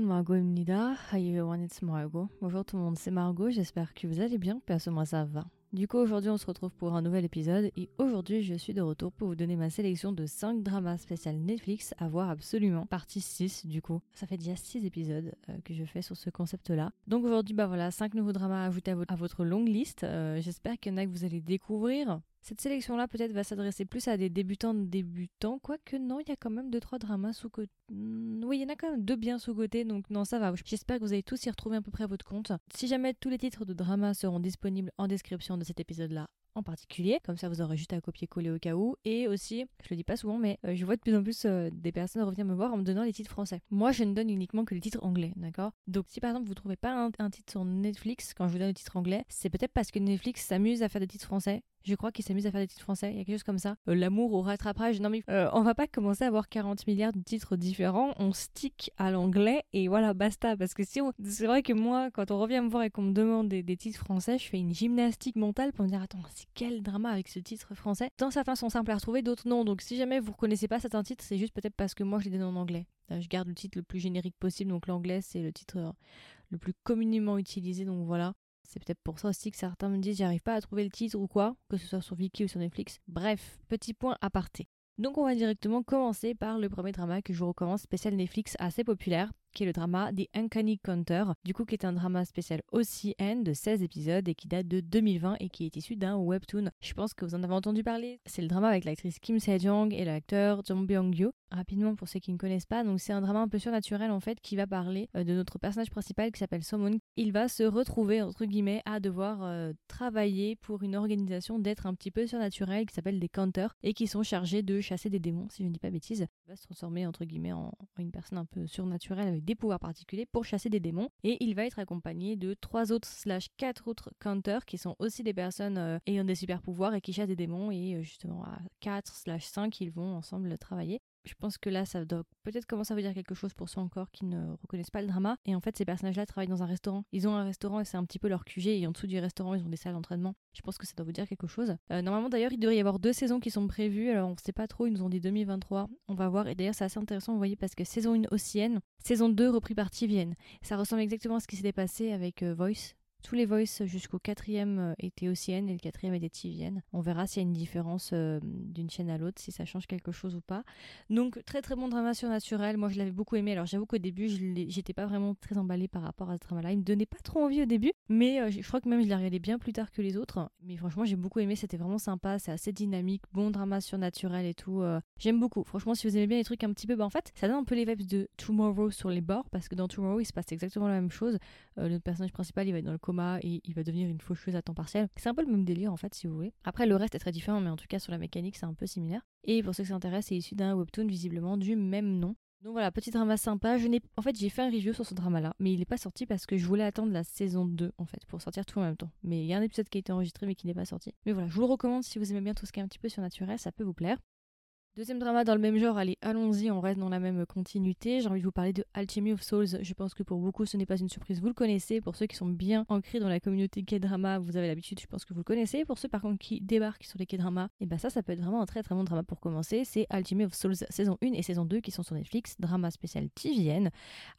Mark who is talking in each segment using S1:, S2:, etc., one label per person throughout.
S1: Margot Margot. Bonjour tout le monde, c'est Margot, j'espère que vous allez bien, perso moi ça va. Du coup, aujourd'hui, on se retrouve pour un nouvel épisode et aujourd'hui, je suis de retour pour vous donner ma sélection de 5 dramas spécial Netflix à voir absolument. Partie 6, du coup. Ça fait déjà 6 épisodes euh, que je fais sur ce concept-là. Donc aujourd'hui, bah voilà, 5 nouveaux dramas ajoutés à, votre, à votre longue liste. Euh, j'espère qu'il y en a que vous allez découvrir. Cette sélection-là peut-être va s'adresser plus à des débutants débutants, quoique non, il y a quand même deux trois dramas sous côté. Hmm, oui, il y en a quand même deux bien sous côté, donc non, ça va. J'espère que vous allez tous y retrouver à peu près à votre compte. Si jamais tous les titres de dramas seront disponibles en description de cet épisode-là, en particulier. Comme ça, vous aurez juste à copier-coller au cas où. Et aussi, je le dis pas souvent, mais euh, je vois de plus en plus euh, des personnes revenir me voir en me donnant les titres français. Moi, je ne donne uniquement que les titres anglais, d'accord? Donc, si par exemple vous trouvez pas un, titre sur Netflix quand je vous donne le titre anglais, c'est peut-être parce que Netflix s'amuse à faire des titres français je crois qu'il s'amuse à faire des titres français. Il y a quelque chose comme ça. Euh, l'amour au rattrapage. Non mais euh, on va pas commencer à avoir 40 milliards de titres différents. On stick à l'anglais et voilà, basta. Parce que si on... c'est vrai que moi, quand on revient me voir et qu'on me demande des, titres français, je fais une gymnastique mentale pour me dire attends, c'est quel drama avec ce titre français. Tant certains sont simples à retrouver, d'autres non. Donc si jamais vous reconnaissez pas certains titres, c'est juste peut-être parce que moi je les donne en anglais. Euh, je garde le titre le plus générique possible, donc l'anglais c'est le titre le plus communément utilisé, donc voilà. C'est peut-être pour ça aussi que certains me disent j'arrive pas à trouver le titre ou quoi, que ce soit sur Viki ou sur Netflix. Bref, petit point aparté. Donc on va directement commencer par le premier drama que je vous recommande, spécial Netflix assez populaire, qui est le drama The Uncanny Counter, du coup qui est un drama spécial OCN de 16 épisodes et qui date de 2020 et qui est issu d'un webtoon. Je pense que vous en avez entendu parler. C'est le drama avec l'actrice Kim Se-jong et l'acteur Jung Byung-gyu. Rapidement pour ceux qui ne connaissent pas, donc c'est un drama un peu surnaturel en fait qui va parler euh, de notre personnage principal qui s'appelle Somun. Il va se retrouver entre guillemets à devoir euh, travailler pour une organisation d'être un petit peu surnaturel qui s'appelle des Counters et qui sont chargés de chasser des démons si je ne dis pas bêtise. Il va se transformer entre guillemets en, une personne un peu surnaturelle avec des pouvoirs particuliers pour chasser des démons. Et il va être accompagné de trois autres slash quatre autres counters qui sont aussi des personnes euh, ayant des super pouvoirs et qui chassent des démons. Et justement à 4 slash 5 ils vont ensemble travailler je pense que là, ça doit peut-être commencer à vous dire quelque chose pour ceux encore qui ne reconnaissent pas le drama. Et en fait, ces personnages-là travaillent dans un restaurant. Ils ont un restaurant et c'est un petit peu leur QG. Et en dessous du restaurant, ils ont des salles d'entraînement. Je pense que ça doit vous dire quelque chose. Euh, normalement, d'ailleurs, il devrait y avoir deux saisons qui sont prévues. Alors, on ne sait pas trop. Ils nous ont dit 2023. On va voir. Et d'ailleurs, c'est assez intéressant, vous voyez, parce que saison 1 Ocean, saison 2 repris par Tivienne. Ça ressemble exactement à ce qui s'était passé avec euh, Voice tous les voices jusqu'au quatrième euh, étaient ossiennes et le quatrième était tivienne. On verra s'il y a une différence euh, d'une chaîne à l'autre, si ça change quelque chose ou pas. Donc très très bon drama surnaturel. Moi je l'avais beaucoup aimé. Alors j'avoue qu'au début j'étais pas vraiment très emballée par rapport à ce drama-là. Il me donnait pas trop envie au début, mais euh, je crois que même je l'ai regardé bien plus tard que les autres. Mais franchement j'ai beaucoup aimé. C'était vraiment sympa. C'est assez dynamique, bon drama surnaturel et tout. J'aime beaucoup. Franchement si vous aimez bien les trucs un petit peu, bah en fait ça donne un peu les vibes de Tomorrow sur les bords parce que dans Tomorrow il se passe exactement la même chose. notre personnage principal il va être dans le et il va devenir une faucheuse à temps partiel. C'est un peu le même délire en fait si vous voulez. Après le reste est très différent mais en tout cas sur la mécanique c'est un peu similaire. Et pour ceux qui s'intéressent c'est issu d'un webtoon visiblement du même nom. Donc voilà, petit drama sympa. Je n'ai, en fait, j'ai fait un review sur ce drama-là, mais il n'est pas sorti parce que je voulais attendre la saison 2 en fait pour sortir tout en même temps. Mais il y a un épisode qui a été enregistré mais qui n'est pas sorti. Mais voilà, je vous le recommande si vous aimez bien tout ce qui est un petit peu surnaturel, ça peut vous plaire. Deuxième drama dans le même genre, allez, allons-y, on reste dans la même continuité. J'ai envie de vous parler de Alchemy of Souls. Je pense que pour beaucoup, ce n'est pas une surprise, vous le connaissez. Pour ceux qui sont bien ancrés dans la communauté K-drama, vous avez l'habitude, je pense que vous le connaissez. Pour ceux par contre qui débarquent sur les K-drama, et eh ben ça, ça peut être vraiment un très très bon drama pour commencer. C'est Alchemy of Souls saison 1 et saison 2 qui sont sur Netflix, drama spécial TVN.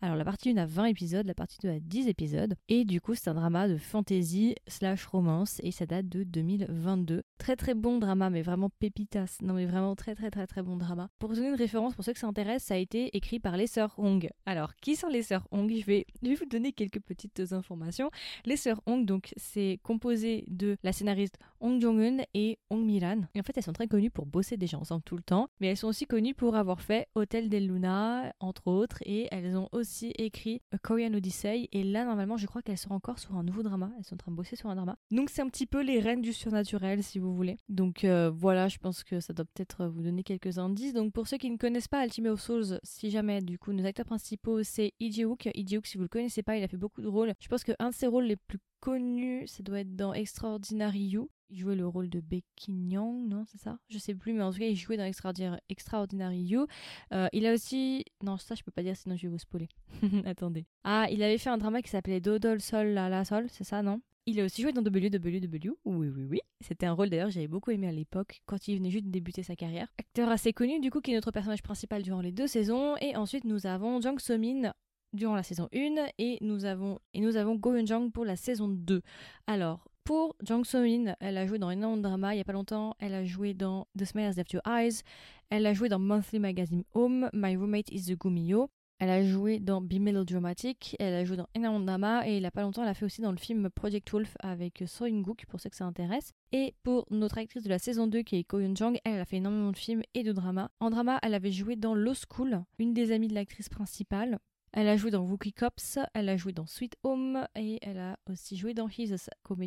S1: Alors la partie 1 a 20 épisodes, la partie 2 a 10 épisodes. Et du coup, c'est un drama de fantasy slash romance et ça date de 2022. Très très bon drama, mais vraiment pépitas. Non mais vraiment très très très très bon drama. Pour vous donner une référence, pour ceux que ça intéresse, ça a été écrit par les sœurs Hong. Alors, qui sont les sœurs Hong? Je vais, je vais vous donner quelques petites informations. Les sœurs Hong, donc, c'est composé de la scénariste Hong Jong-un et Hong Milan. Et en fait, elles sont très connues pour bosser déjà ensemble tout le temps, mais elles sont aussi connues pour avoir fait Hotel del Luna, entre autres, et elles ont aussi écrit A Korean Odyssey. Et là, normalement, je crois qu'elles sont encore sur un nouveau drama. Elles sont en train de bosser sur un drama. Donc, c'est un petit peu les reines du surnaturel, si vous voulez. Donc, euh, voilà, je pense que ça doit peut-être vous donner quelques indices donc pour ceux qui ne connaissent pas Ultimate of Souls, si jamais du coup nos acteurs principaux c'est Lee Wook. Lee si vous le connaissez pas, il a fait beaucoup de rôles. Je pense qu'un de ses rôles les plus connus, ça doit être dans Extraordinary You. Il jouait le rôle de Becky non, c'est ça? Je sais plus, mais en tout cas, il jouait dans Extraordinary You. Euh, il a aussi. Non, ça, je peux pas dire, sinon je vais vous spoiler. Attendez. Ah, il avait fait un drama qui s'appelait Dodol Sol La La Sol, c'est ça, non? Il a aussi joué dans WWW. Oui, oui, oui. C'était un rôle d'ailleurs j'avais beaucoup aimé à l'époque, quand il venait juste de débuter sa carrière. Acteur assez connu, du coup, qui est notre personnage principal durant les deux saisons. Et ensuite, nous avons Jang So-min durant la saison 1 et nous avons, et nous avons Go Eun-jung pour la saison 2. Alors, pour Jang So-min, elle a joué dans énormément de dramas il n'y a pas longtemps. Elle a joué dans The Smiles Left Your Eyes. Elle a joué dans Monthly Magazine Home, My Roommate is the Gumiyo. Elle a joué dans Be Melodramatic, elle a joué dans énormément de dramas et il n'y a pas longtemps elle a fait aussi dans le film Project Wolf avec So In-guk pour ceux que ça intéresse. Et pour notre actrice de la saison 2 qui est Ko Yoon-jang, elle a fait énormément de films et de dramas. En drama, elle avait joué dans Law School, une des amies de l'actrice principale. Elle a joué dans Wookie Cops, elle a joué dans Sweet Home et elle a aussi joué dans His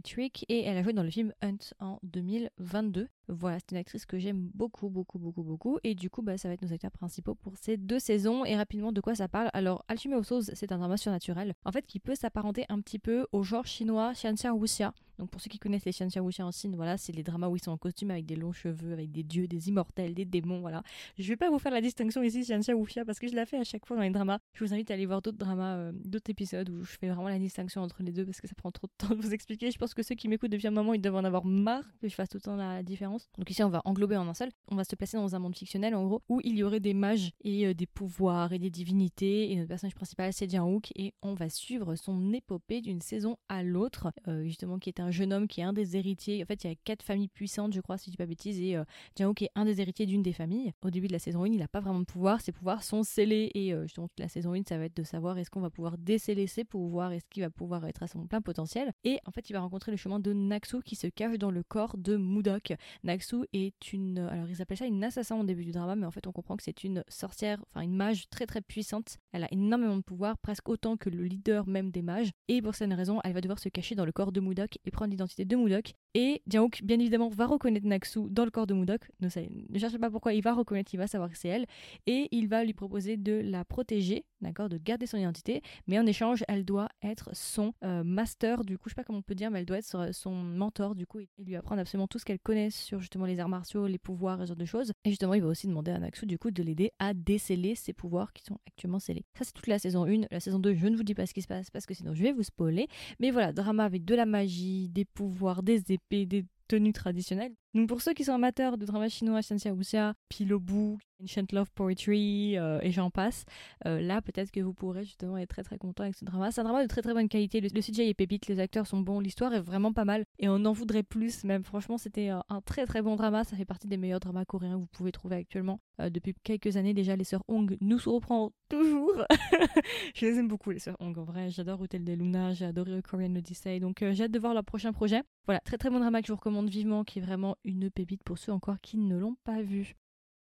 S1: Trick et elle a joué dans le film Hunt en 2022. Voilà, c'est une actrice que j'aime beaucoup, beaucoup, beaucoup, beaucoup. Et du coup, bah, ça va être nos acteurs principaux pour ces deux saisons. Et rapidement, de quoi ça parle? Alors, Alchemy of Souls, c'est un drama surnaturel. En fait, qui peut s'apparenter un petit peu au genre chinois Xianxia Wuxia. Donc, pour ceux qui connaissent les Xianxia Wuxia en Chine, voilà, c'est les dramas où ils sont en costume avec des longs cheveux, avec des dieux, des immortels, des démons, voilà. Je vais pas vous faire la distinction ici, Xianxia Wuxia, parce que je la fais à chaque fois dans les dramas. Je vous invite à aller voir d'autres dramas, euh, d'autres épisodes où je fais vraiment la distinction entre les deux parce que ça prend trop de temps de vous expliquer. Je pense que ceux qui m'écoutent depuis un moment, ils doivent en avoir marre que je fasse tout le temps la différence. Donc, ici, on va englober en un seul. On va se placer dans un monde fictionnel en gros où il y aurait des mages et euh, des pouvoirs et des divinités et notre personnage principal c'est Jian Hook et on va suivre son épopée d'une saison à l'autre euh, justement qui est un jeune homme qui est un des héritiers. En fait il y a quatre familles puissantes je crois si je dis pas bêtise et euh, est un des héritiers d'une des familles. Au début de la saison 1 il n'a pas vraiment de pouvoir, ses pouvoirs sont scellés et justement la saison 1 ça va être de savoir est-ce qu'on va pouvoir déceler ses pouvoirs, est-ce qu'il va pouvoir être à son plein potentiel? Et en fait il va rencontrer le chemin de Naxu qui se cache dans le corps de Mudok. Naxu est une alors ils appellent ça une assassin au début du drama, mais en fait on comprend que c'est une sorcière, enfin une mage très très puissante. Elle a énormément de pouvoir, presque autant que le leader même des mages. Et pour cette raison, elle va devoir se cacher dans le corps de Mudok et prendre l'identité de Mudok. Et Jianhook, bien évidemment, va reconnaître Naksu dans le corps de Mudok. Ne, ne cherchez pas pourquoi, il va reconnaître, il va savoir que c'est elle. Et il va lui proposer de la protéger, d'accord, de garder son identité. Mais en échange, elle doit être son euh, master, du coup, je sais pas comment on peut dire, mais elle doit être son mentor, du coup, et lui apprendre absolument tout ce qu'elle connaît sur justement les arts martiaux, les pouvoirs et ce genre de choses. Et justement, il va aussi demander à Naksu, du coup, de l'aider à déceler ses pouvoirs qui sont actuellement scellés. Ça, c'est toute la saison 1. La saison 2, je ne vous dis pas ce qui se passe parce que sinon je vais vous spoiler. Mais voilà, drama avec de la magie, des pouvoirs, des épées, des tenues traditionnelles. Donc pour ceux qui sont amateurs de drama chinois, Shanxia Wuxia, Pilobu, Ancient Love Poetry euh, et j'en passe, euh, là peut-être que vous pourrez justement être très très content avec ce drama. C'est un drama de très très bonne qualité, le, CGI est pépite, les acteurs sont bons, l'histoire est vraiment pas mal et on en voudrait plus même. Franchement c'était euh, un très très bon drama, ça fait partie des meilleurs dramas coréens que vous pouvez trouver actuellement. depuis quelques années déjà, les sœurs Hong nous surprend toujours. je les aime beaucoup les sœurs Hong en vrai, j'adore Hotel de Luna, j'ai adoré Korean Odyssey, donc j'ai hâte de voir leur prochain projet. Voilà, très très bon drama que je vous recommande vivement, qui est vraiment une pépite pour ceux encore qui ne l'ont pas vu.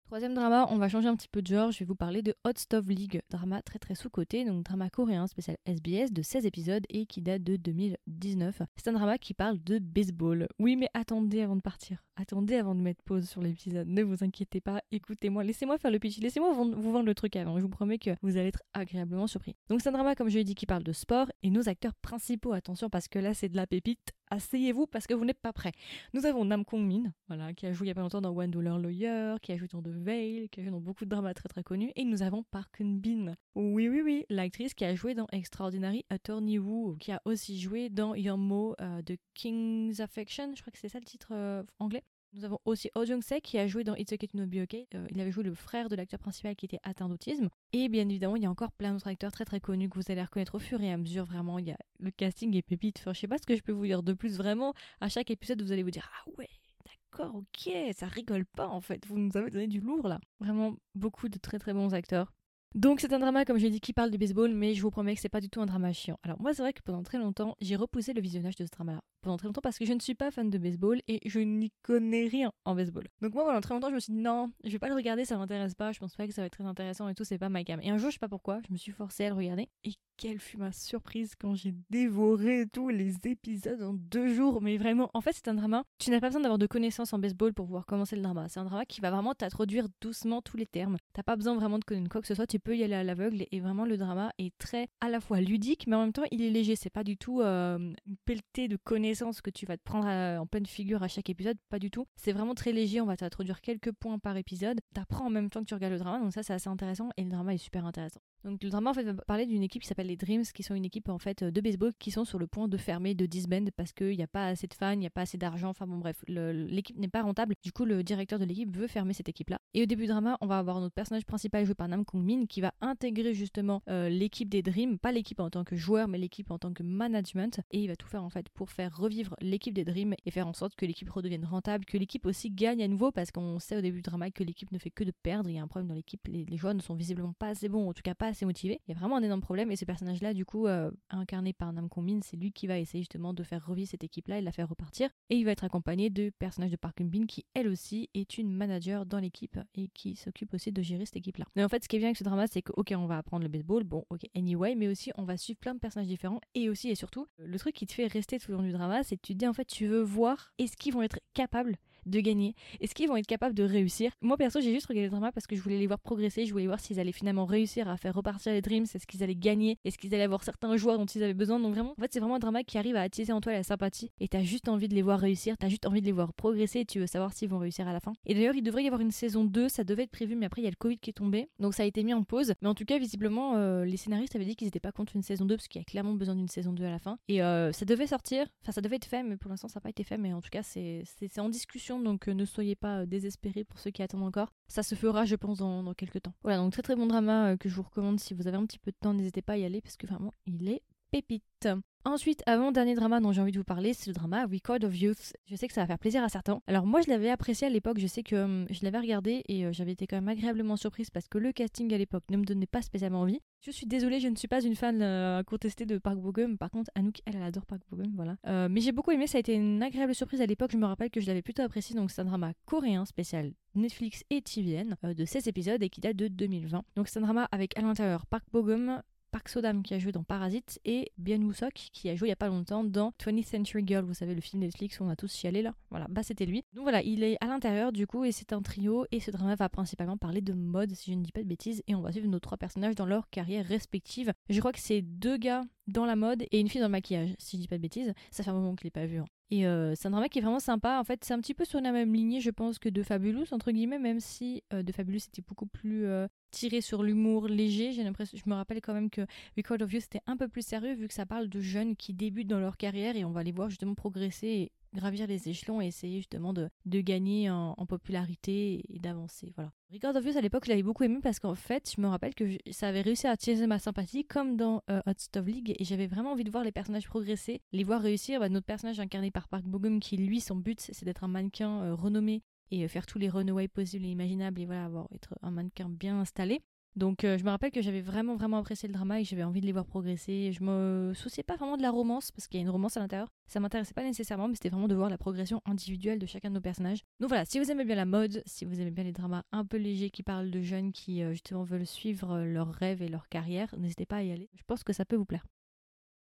S1: Troisième drama, on va changer un petit peu de genre, je vais vous parler de Hot Stuff League, drama très très sous-côté, donc drama coréen spécial SBS de 16 épisodes et qui date de 2019. C'est un drama qui parle de baseball. Oui mais attendez avant de partir, attendez avant de mettre pause sur l'épisode, ne vous inquiétez pas, écoutez-moi, laissez-moi faire le pitch, laissez-moi vous vendre le truc avant, je vous promets que vous allez être agréablement surpris. Donc c'est un drama comme je l'ai dit qui parle de sport et nos acteurs principaux, attention parce que là c'est de la pépite, asseyez-vous parce que vous n'êtes pas prêts. Nous avons Nam Kong Min, voilà, qui a joué il y a pas longtemps dans One Dollar Lawyer, qui a joué dans The Veil, qui a joué dans beaucoup de dramas très très connus, et nous avons Park Eun Bin. Oui oui oui, l'actrice qui a joué dans Extraordinary Attorney Woo, qui a aussi joué dans Young euh, de King's Affection, je crois que c'est ça le titre euh, anglais. Nous avons aussi Oh Jung-se qui a joué dans It's Okay to Not Be Okay. Euh, il avait joué le frère de l'acteur principal qui était atteint d'autisme. Et bien évidemment, il y a encore plein d'autres acteurs très très connus que vous allez reconnaître au fur et à mesure. Vraiment, il y a... le casting est pépite. Enfin, je sais pas ce que je peux vous dire de plus. Vraiment, à chaque épisode, vous allez vous dire Ah ouais, d'accord, ok, ça rigole pas en fait. Vous nous avez donné du lourd là. Vraiment, beaucoup de très très bons acteurs. Donc c'est un drama, comme je l'ai dit, qui parle de baseball, mais je vous promets que c'est pas du tout un drama chiant. Alors moi c'est vrai que pendant très longtemps, j'ai repoussé le visionnage de ce drama-là. Pendant très longtemps parce que je ne suis pas fan de baseball et je n'y connais rien en baseball. Donc moi pendant très longtemps je me suis dit non, je vais pas le regarder, ça m'intéresse pas, je pense pas que ça va être très intéressant et tout, c'est pas ma gamme. Et un jour je sais pas pourquoi, je me suis forcée à le regarder et quelle fut ma surprise quand j'ai dévoré tous les épisodes en deux jours. Mais vraiment, en fait c'est un drama, tu n'as pas besoin d'avoir de connaissances en baseball pour pouvoir commencer le drama. C'est un drama qui va vraiment t'introduire doucement tous les termes. T'as pas besoin vraiment de connaître quoi que ce soit, tu peux y aller à l'aveugle et vraiment le drama est très à la fois ludique mais en même temps il est léger. C'est pas du tout euh, une pelletée de connaissances que tu vas te prendre en pleine figure à chaque épisode, pas du tout. C'est vraiment très léger, on va t'introduire quelques points par épisode. T'apprends en même temps que tu regardes le drama, donc ça c'est assez intéressant et le drama est super intéressant. Donc le drama en fait va parler d'une équipe qui s'appelle les Dreams, qui sont une équipe en fait de baseball qui sont sur le point de fermer, de disband parce qu'il n'y a pas assez de fans, il n'y a pas assez d'argent. Enfin bon bref, l'équipe n'est pas rentable. Du coup le directeur de l'équipe veut fermer cette équipe là. Et au début du drama, on va avoir notre personnage principal joué par Nam Kong Min qui va intégrer justement euh, l'équipe des Dreams, pas l'équipe en tant que joueur, mais l'équipe en tant que management. Et il va tout faire en fait pour faire revivre l'équipe des Dreams et faire en sorte que l'équipe redevienne rentable, que l'équipe aussi gagne à nouveau parce qu'on sait au début du drama que l'équipe ne fait que de perdre. Il y a un problème dans l'équipe, les, joueurs ne sont visiblement pas assez bons, en tout cas pas assez motivés. Il y a vraiment un énorme problème et ce personnage-là, du coup, euh, incarné par Nam Min, c'est lui qui va essayer justement de faire revivre cette équipe-là et la faire repartir. Et il va être accompagné de personnages de Park qui, elle aussi, est une manager dans l'équipe et qui s'occupe aussi de gérer cette équipe-là. Mais en fait, ce qui est bien avec ce drama, c'est que, ok, on va apprendre le baseball, bon, ok, anyway, mais aussi on va suivre plein de personnages différents et aussi et surtout, le truc qui te fait rester tout le long du drama, c'est que tu dis en fait, tu veux voir est-ce qu'ils vont être capables de gagner Est-ce qu'ils vont être capables de réussir? Moi perso, j'ai juste regardé le drama parce que je voulais les voir progresser, je voulais voir s'ils allaient finalement réussir à faire repartir les Dreams, est-ce qu'ils allaient gagner, est-ce qu'ils allaient avoir certains joueurs dont ils avaient besoin. Donc vraiment, en fait, c'est vraiment un drama qui arrive à attiser en toi la sympathie et t'as juste envie de les voir réussir, t'as juste envie de les voir progresser et tu veux savoir s'ils vont réussir à la fin. Et d'ailleurs, il devrait y avoir une saison 2, ça devait être prévu, mais après il y a le Covid qui est tombé, donc ça a été mis en pause. Mais en tout cas, visiblement, euh, les scénaristes avaient dit qu'ils n'étaient pas contre une saison 2 parce qu'il y a clairement besoin d'une saison 2 à la fin. Et euh, ça devait sortir, enfin ça devait être fait, mais pour l'instant ça n'a pas été fait. Mais en tout cas, c'est en discussion, donc euh, ne soyez pas euh, désespéré pour ceux qui attendent encore. Ça se fera, je pense, dans, quelques temps. Voilà, donc très très bon drama euh, que je vous recommande si vous avez un petit peu de temps, n'hésitez pas à y aller parce que vraiment, il est pépite. Ensuite, avant-dernier drama dont j'ai envie de vous parler, c'est le drama Record of Youth. Je sais que ça va faire plaisir à certains. Alors moi, je l'avais apprécié à l'époque, je sais que hum, je l'avais regardé et euh, j'avais été quand même agréablement surprise parce que le casting à l'époque ne me donnait pas spécialement envie. Je suis désolée, je ne suis pas une fan euh, contestée de Park Bo-gum. Par contre, Anouk, elle, adore Park Bo-gum, voilà. Euh, mais j'ai beaucoup aimé, ça a été une agréable surprise à l'époque. Je me rappelle que je l'avais plutôt apprécié. Donc c'est un drama coréen spécial Netflix et TVN de 16 épisodes et qui date de 2020. Donc c'est un drama avec à l'intérieur Park Bo-gum, Park Sodam qui a joué dans Parasite et Bien Woosok qui a joué il y a pas longtemps dans 20th Century Girl, vous savez le film Netflix où on a tous chialé là. Voilà, bah c'était lui. Donc voilà, il est à l'intérieur du coup et c'est un trio et ce drama va principalement parler de mode si je ne dis pas de bêtises et on va suivre nos trois personnages dans leur carrière respective. Je crois que c'est deux gars dans la mode et une fille dans le maquillage si je dis pas de bêtises. Ça fait un moment que je l'ai pas vu. Hein. Et euh, c'est un drama qui est vraiment sympa. En fait, c'est un petit peu sur la même lignée, je pense, que de Fabulous, entre guillemets, même si euh, de Fabulous était beaucoup plus euh, tiré sur l'humour léger. J'ai l'impression, je me rappelle quand même que Record of You c'était un peu plus sérieux vu que ça parle de jeunes qui débutent dans leur carrière et on va les voir justement progresser et gravir les échelons et essayer justement de, gagner en, popularité et d'avancer. Voilà. Record of You à l'époque, je l'avais beaucoup aimé parce qu'en fait, je me rappelle que ça avait réussi à attirer ma sympathie comme dans euh, Hot Stuff League et j'avais vraiment envie de voir les personnages progresser, les voir réussir. Bah, notre personnage incarné par Park Bogum qui lui, son but c'est d'être un mannequin euh, renommé et euh, faire tous les runaways possibles et imaginables et voilà, avoir, être un mannequin bien installé. Donc euh, je me rappelle que j'avais vraiment vraiment apprécié le drama et j'avais envie de les voir progresser. Je me souciais pas vraiment de la romance parce qu'il y a une romance à l'intérieur. Ça m'intéressait pas nécessairement, mais c'était vraiment de voir la progression individuelle de chacun de nos personnages. Donc voilà, si vous aimez bien la mode, si vous aimez bien les dramas un peu légers qui parlent de jeunes qui euh, justement veulent suivre leurs rêves et leur carrière, n'hésitez pas à y aller. Je pense que ça peut vous plaire.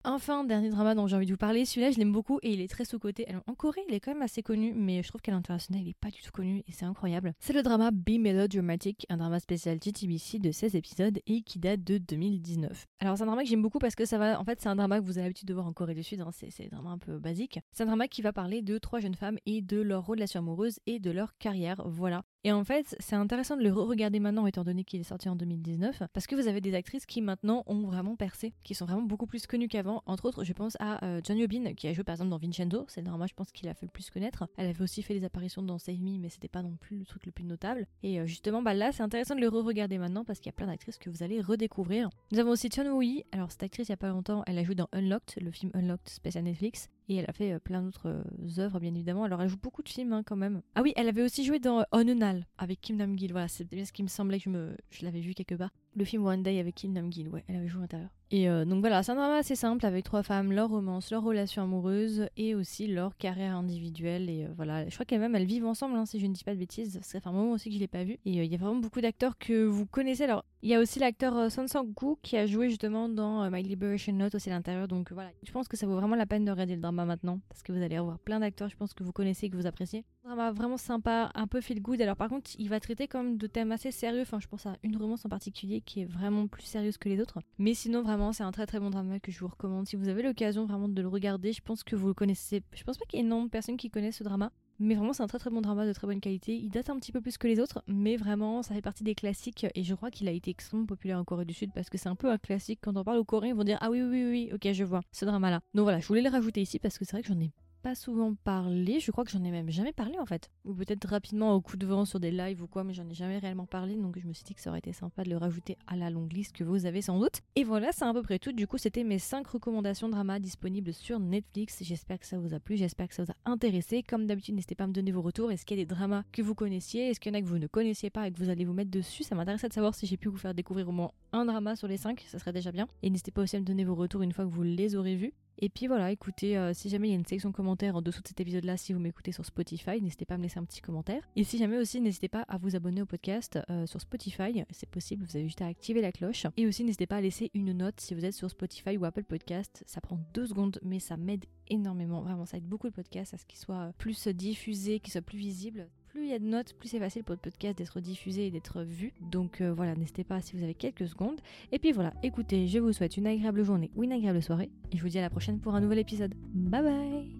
S1: Enfin, dernier drama dont j'ai envie de vous parler, celui-là je l'aime beaucoup et il est très sous-côté. En Corée, il est quand même assez connu, mais je trouve qu'à l'international, il est pas du tout connu et c'est incroyable. C'est le drama Be Melodramatic, un drama spécial GTBC de 16 épisodes et qui date de 2019. Alors c'est un drama que j'aime beaucoup parce que ça va, en fait c'est un drama que vous avez l'habitude de voir en Corée du Sud, hein. c'est un drama un peu basique. C'est un drama qui va parler de trois jeunes femmes et de leur relation amoureuse et de leur carrière, voilà. Et en fait, c'est intéressant de le re-regarder maintenant, étant donné qu'il est sorti en 2019, parce que vous avez des actrices qui maintenant ont vraiment percé, qui sont vraiment beaucoup plus connues qu'avant. Entre autres, je pense à euh, John Yobin, qui a joué par exemple dans Vincenzo, c'est drama, je pense qu'il a fait le plus connaître. Elle avait aussi fait des apparitions dans Save Me, mais c'était pas non plus le truc le plus notable. Et euh, justement, bah là, c'est intéressant de le re-regarder maintenant, parce qu'il y a plein d'actrices que vous allez redécouvrir. Nous avons aussi Chun Woo alors cette actrice, il y a pas longtemps, elle a joué dans Unlocked, le film Unlocked spécial Netflix. Et elle a fait euh, plein d'autres euh, œuvres, bien évidemment. Alors, elle joue beaucoup de films, hein, quand même. Ah oui, elle avait aussi joué dans Onunal avec Kim Nam-gil. Voilà, c'est bien ce qui me semblait que je, me... je l'avais vu quelque part. Le film One Day avec Kim Nam-gil, ouais, elle avait joué à l'intérieur. Et euh, donc voilà, c'est un drama assez simple avec trois femmes, leur romance, leur relation amoureuse et aussi leur carrière individuelle. Et voilà, je crois qu'elles même elles vivent ensemble, hein, si je ne dis pas de bêtises. Ça fait un moment aussi que je l'ai pas vu. Et il y a vraiment beaucoup d'acteurs que vous connaissez. Alors, Il y a aussi l'acteur euh, Son Sang-gu qui a joué justement dans euh, My Liberation Note aussi à l'intérieur. Donc voilà, je pense que ça vaut vraiment la peine de regarder le drama maintenant parce que vous allez revoir plein d'acteurs, je pense que vous connaissez et que vous appréciez. Un drama vraiment sympa, un peu feel good. Alors par contre, il va traiter comme de thèmes assez sérieux. Enfin, je pense à une romance en particulier qui est vraiment plus sérieuse que les autres. Mais sinon, vraiment, c'est un très très bon drama que je vous recommande. Si vous avez l'occasion vraiment de le regarder, je pense que vous le connaissez. Je pense pas qu'il y ait énormément de personnes qui connaissent ce drama. Mais vraiment, c'est un très très bon drama de très bonne qualité. Il date un petit peu plus que les autres, mais vraiment, ça fait partie des classiques. Et je crois qu'il a été extrêmement populaire en Corée du Sud parce que c'est un peu un classique. Quand on parle aux Coréens, ils vont dire Ah oui, oui, oui, oui, ok, je vois ce drama-là. Donc voilà, je voulais le rajouter ici parce que c'est vrai que j'en ai pas souvent parlé. Je crois que j'en ai même jamais parlé en fait. Ou peut-être rapidement au coup de vent sur des lives ou quoi, mais j'en ai jamais réellement parlé. Donc je me suis dit que ça aurait été sympa de le rajouter à la longue liste que vous avez sans doute. Et voilà, c'est à peu près tout. Du coup, c'était mes 5 recommandations drama disponibles sur Netflix. J'espère que ça vous a plu, j'espère que ça vous a intéressé. Comme d'habitude, n'hésitez pas à me donner vos retours. Est-ce qu'il y a des dramas que vous connaissiez? Est-ce qu'il y en a que vous ne connaissiez pas et que vous allez vous mettre dessus? Ça m'intéresse de savoir si j'ai pu vous faire découvrir au moins un drama sur les 5. Ça serait déjà bien. Et n'hésitez pas aussi à me donner vos retours une fois que vous les aurez vus. Et puis voilà, écoutez, euh, si jamais il y a une section commentaires en dessous de cet épisode-là, si vous m'écoutez sur Spotify, n'hésitez pas à me laisser un petit commentaire. Et si jamais aussi, n'hésitez pas à vous abonner au podcast euh, sur Spotify, c'est possible, vous avez juste à activer la cloche. Et aussi, n'hésitez pas à laisser une note si vous êtes sur Spotify ou Apple Podcast. Ça prend deux secondes, mais ça m'aide énormément. Vraiment, ça aide beaucoup le podcast à ce qu'il soit plus diffusé, qu'il soit plus visible plus il y a de notes, plus c'est facile pour le podcast d'être diffusé et d'être vu. Donc euh, voilà, n'hésitez pas si vous avez quelques secondes. Et puis voilà, écoutez, je vous souhaite une agréable journée ou une agréable soirée. Et je vous dis à la prochaine pour un nouvel épisode. Bye bye